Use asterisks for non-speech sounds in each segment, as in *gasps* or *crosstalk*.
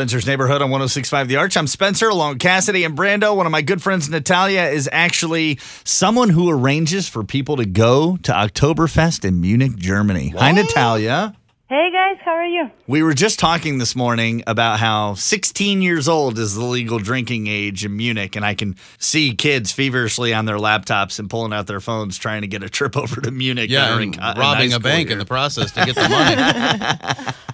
Spencer's Neighborhood on 1065 The Arch. I'm Spencer, along with Cassidy and Brando. One of my good friends, Natalia, is actually someone who arranges for people to go to Oktoberfest in Munich, Germany. Hi, Natalia. Hey guys, how are you? We were just talking this morning about how 16 years old is the legal drinking age in Munich, and I can see kids feverishly on their laptops and pulling out their phones trying to get a trip *laughs* over to Munich. Yeah, during and in robbing a bank here. in the process to get the money. *laughs*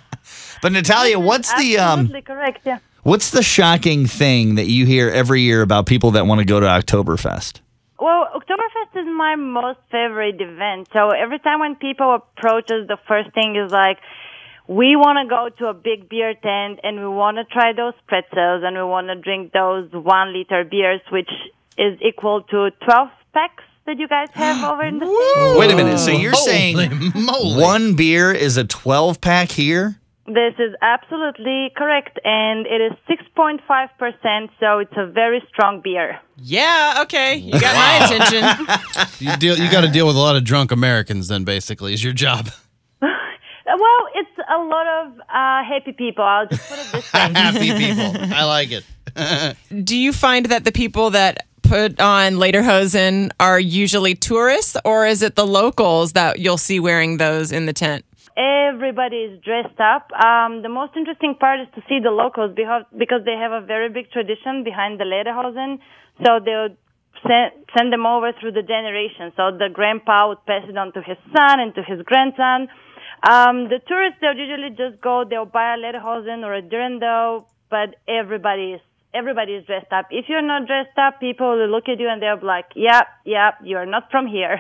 But Natalia, what's the um, Absolutely correct, yeah. what's the shocking thing that you hear every year about people that want to go to Oktoberfest? Well, Oktoberfest is my most favorite event. So every time when people approach us, the first thing is like, we want to go to a big beer tent and we want to try those pretzels and we want to drink those one liter beers, which is equal to 12 packs that you guys have over in the *gasps* States. Wait a minute. So you're Holy saying moly. one beer is a 12 pack here? This is absolutely correct, and it is 6.5%, so it's a very strong beer. Yeah, okay. You *laughs* got my attention. *laughs* You deal. You got to deal with a lot of drunk Americans. Then basically, is your job. *laughs* Well, it's a lot of uh, happy people. I'll just put it this way. Happy people. I like it. Do you find that the people that put on Lederhosen are usually tourists, or is it the locals that you'll see wearing those in the tent? Everybody is dressed up. Um, the most interesting part is to see the locals because, they have a very big tradition behind the Lederhosen. So they'll send, send them over through the generations. So the grandpa would pass it on to his son and to his grandson. Um, the tourists, they'll usually just go, they'll buy a Lederhosen or a Dirndl, but everybody is everybody is dressed up. If you're not dressed up, people will look at you and they'll be like, "Yep, yep, you're not from here."